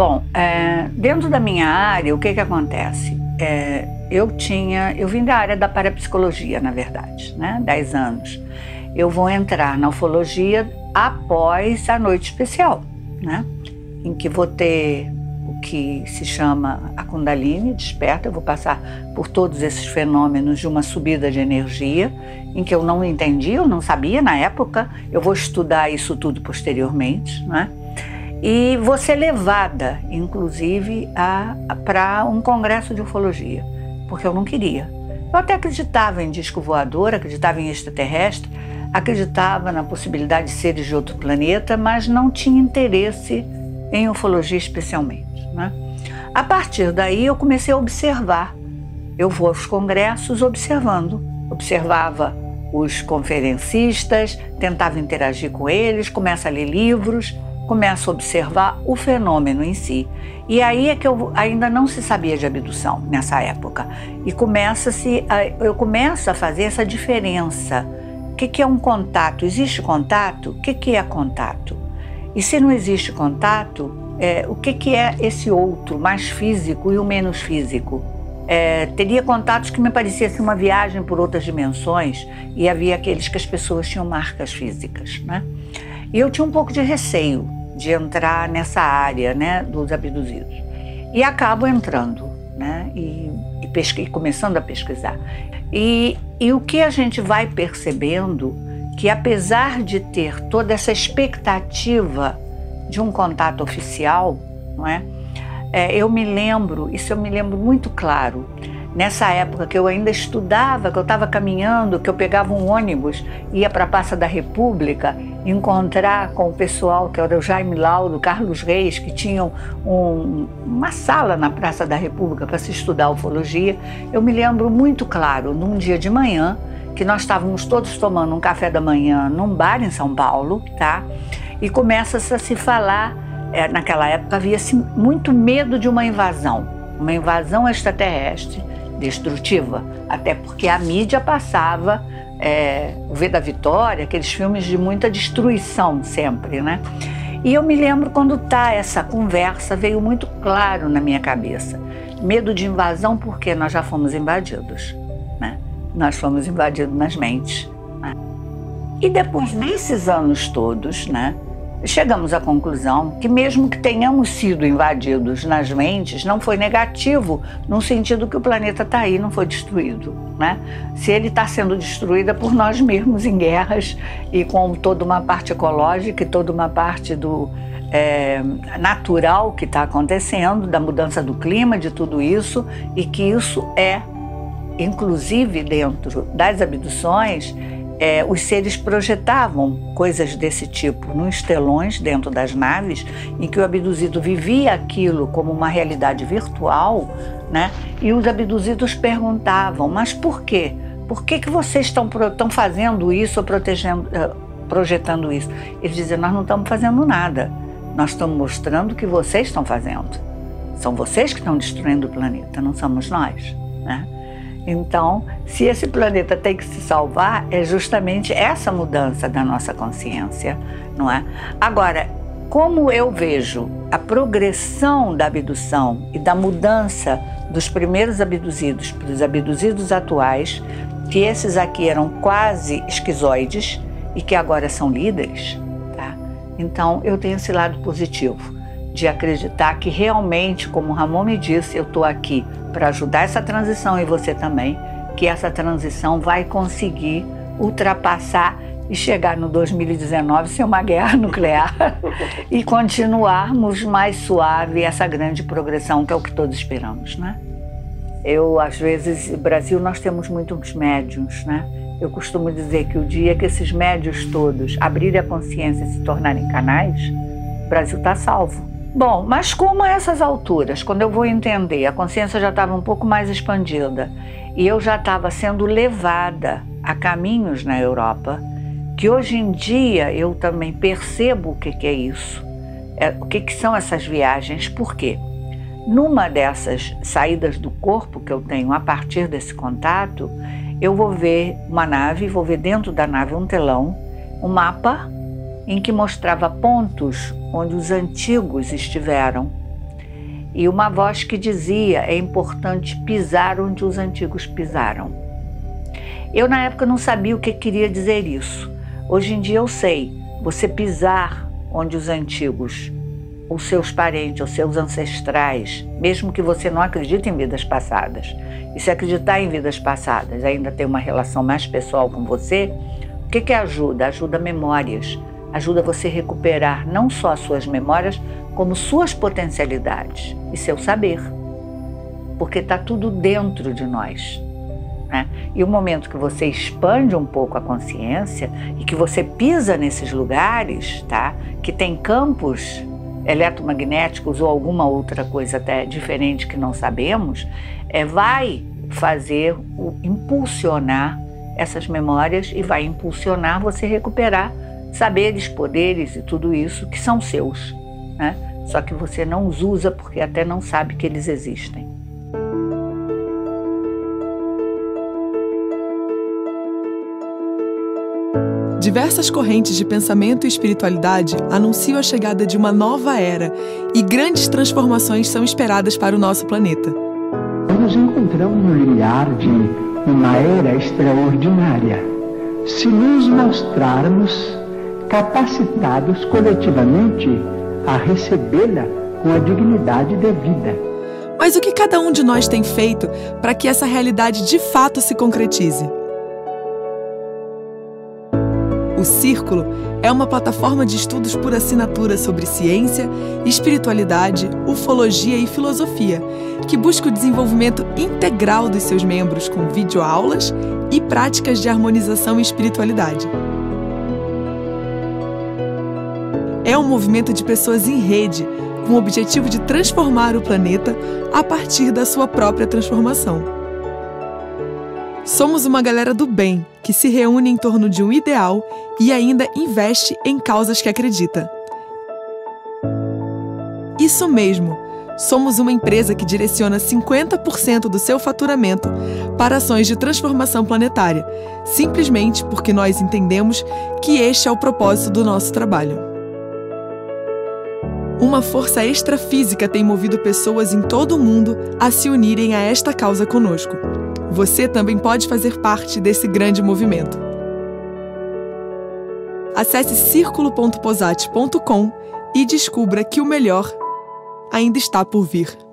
Bom, é, dentro da minha área, o que que acontece? É, eu tinha, eu vim da área da parapsicologia, na verdade, né? 10 anos. Eu vou entrar na ufologia após a noite especial, né? Em que vou ter o que se chama a Kundalini desperta. Eu vou passar por todos esses fenômenos de uma subida de energia, em que eu não entendi, eu não sabia na época. Eu vou estudar isso tudo posteriormente, né? E vou ser levada, inclusive, para um congresso de ufologia, porque eu não queria. Eu até acreditava em disco voador, acreditava em extraterrestre, acreditava na possibilidade de seres de outro planeta, mas não tinha interesse em ufologia especialmente. Né? A partir daí eu comecei a observar. Eu vou aos congressos observando, observava os conferencistas, tentava interagir com eles, começa a ler livros começo a observar o fenômeno em si. E aí é que eu ainda não se sabia de abdução nessa época. E começa-se, eu começo a fazer essa diferença. O que, que é um contato? Existe contato? O que, que é contato? E se não existe contato, é, o que, que é esse outro, mais físico e o menos físico? É, teria contatos que me parecessem uma viagem por outras dimensões e havia aqueles que as pessoas tinham marcas físicas, né? E eu tinha um pouco de receio de entrar nessa área né, dos abduzidos. E acabo entrando né, e, e, começando a pesquisar. E, e o que a gente vai percebendo que apesar de ter toda essa expectativa de um contato oficial, não é? é eu me lembro, isso eu me lembro muito claro, nessa época que eu ainda estudava, que eu estava caminhando, que eu pegava um ônibus, ia para a Praça da República, encontrar com o pessoal que era o Jaime Laudo, Carlos Reis, que tinham um, uma sala na Praça da República para se estudar ufologia. Eu me lembro muito claro, num dia de manhã, que nós estávamos todos tomando um café da manhã num bar em São Paulo, tá? E começa-se a se falar, é, naquela época havia-se muito medo de uma invasão, uma invasão extraterrestre destrutiva, até porque a mídia passava é, o V da Vitória, aqueles filmes de muita destruição sempre, né? E eu me lembro quando tá essa conversa, veio muito claro na minha cabeça. Medo de invasão porque nós já fomos invadidos, né? Nós fomos invadidos nas mentes. Né? E depois, nesses anos todos, né? Chegamos à conclusão que, mesmo que tenhamos sido invadidos nas mentes, não foi negativo, no sentido que o planeta está aí, não foi destruído. Né? Se ele está sendo destruído é por nós mesmos em guerras e com toda uma parte ecológica e toda uma parte do é, natural que está acontecendo, da mudança do clima, de tudo isso, e que isso é, inclusive dentro das abduções, é, os seres projetavam coisas desse tipo nos telões dentro das naves, em que o abduzido vivia aquilo como uma realidade virtual, né? E os abduzidos perguntavam: mas por quê? Por que, que vocês estão, estão fazendo isso, protegendo, uh, projetando isso? Eles dizem: nós não estamos fazendo nada. Nós estamos mostrando o que vocês estão fazendo. São vocês que estão destruindo o planeta, não somos nós, né? Então, se esse planeta tem que se salvar, é justamente essa mudança da nossa consciência, não é? Agora, como eu vejo a progressão da abdução e da mudança dos primeiros abduzidos para os abduzidos atuais, que esses aqui eram quase esquizoides e que agora são líderes, tá? Então, eu tenho esse lado positivo de acreditar que realmente, como o Ramon me disse, eu estou aqui para ajudar essa transição e você também, que essa transição vai conseguir ultrapassar e chegar no 2019 sem uma guerra nuclear e continuarmos mais suave essa grande progressão que é o que todos esperamos, né? Eu, às vezes, no Brasil nós temos muitos médiums, né? Eu costumo dizer que o dia que esses médios todos abrirem a consciência e se tornarem canais, o Brasil está salvo. Bom, mas como a essas alturas, quando eu vou entender, a consciência já estava um pouco mais expandida e eu já estava sendo levada a caminhos na Europa, que hoje em dia eu também percebo o que, que é isso, é, o que, que são essas viagens, por quê? Numa dessas saídas do corpo que eu tenho a partir desse contato, eu vou ver uma nave, vou ver dentro da nave um telão, um mapa em que mostrava pontos onde os antigos estiveram, e uma voz que dizia: é importante pisar onde os antigos pisaram. Eu, na época, não sabia o que queria dizer isso. Hoje em dia eu sei. Você pisar onde os antigos, os seus parentes, os seus ancestrais, mesmo que você não acredite em vidas passadas, e se acreditar em vidas passadas ainda tem uma relação mais pessoal com você, o que, que ajuda? Ajuda memórias, ajuda você a recuperar não só as suas memórias, como suas potencialidades e seu saber. Porque está tudo dentro de nós. Né? E o momento que você expande um pouco a consciência e que você pisa nesses lugares, tá? que tem campos eletromagnéticos ou alguma outra coisa até diferente que não sabemos, é, vai fazer o, impulsionar essas memórias e vai impulsionar você recuperar saberes, poderes e tudo isso que são seus. Né? Só que você não os usa porque até não sabe que eles existem. Diversas correntes de pensamento e espiritualidade anunciam a chegada de uma nova era e grandes transformações são esperadas para o nosso planeta. Nos encontramos no limiar de uma era extraordinária. Se nos mostrarmos capacitados coletivamente a recebê-la com a dignidade devida. Mas o que cada um de nós tem feito para que essa realidade de fato se concretize? O Círculo é uma plataforma de estudos por assinatura sobre ciência, espiritualidade, ufologia e filosofia, que busca o desenvolvimento integral dos seus membros com videoaulas e práticas de harmonização e espiritualidade. É um movimento de pessoas em rede, com o objetivo de transformar o planeta a partir da sua própria transformação. Somos uma galera do bem que se reúne em torno de um ideal e ainda investe em causas que acredita. Isso mesmo! Somos uma empresa que direciona 50% do seu faturamento para ações de transformação planetária, simplesmente porque nós entendemos que este é o propósito do nosso trabalho. Uma força extrafísica tem movido pessoas em todo o mundo a se unirem a esta causa conosco. Você também pode fazer parte desse grande movimento. Acesse círculo.posate.com e descubra que o melhor ainda está por vir.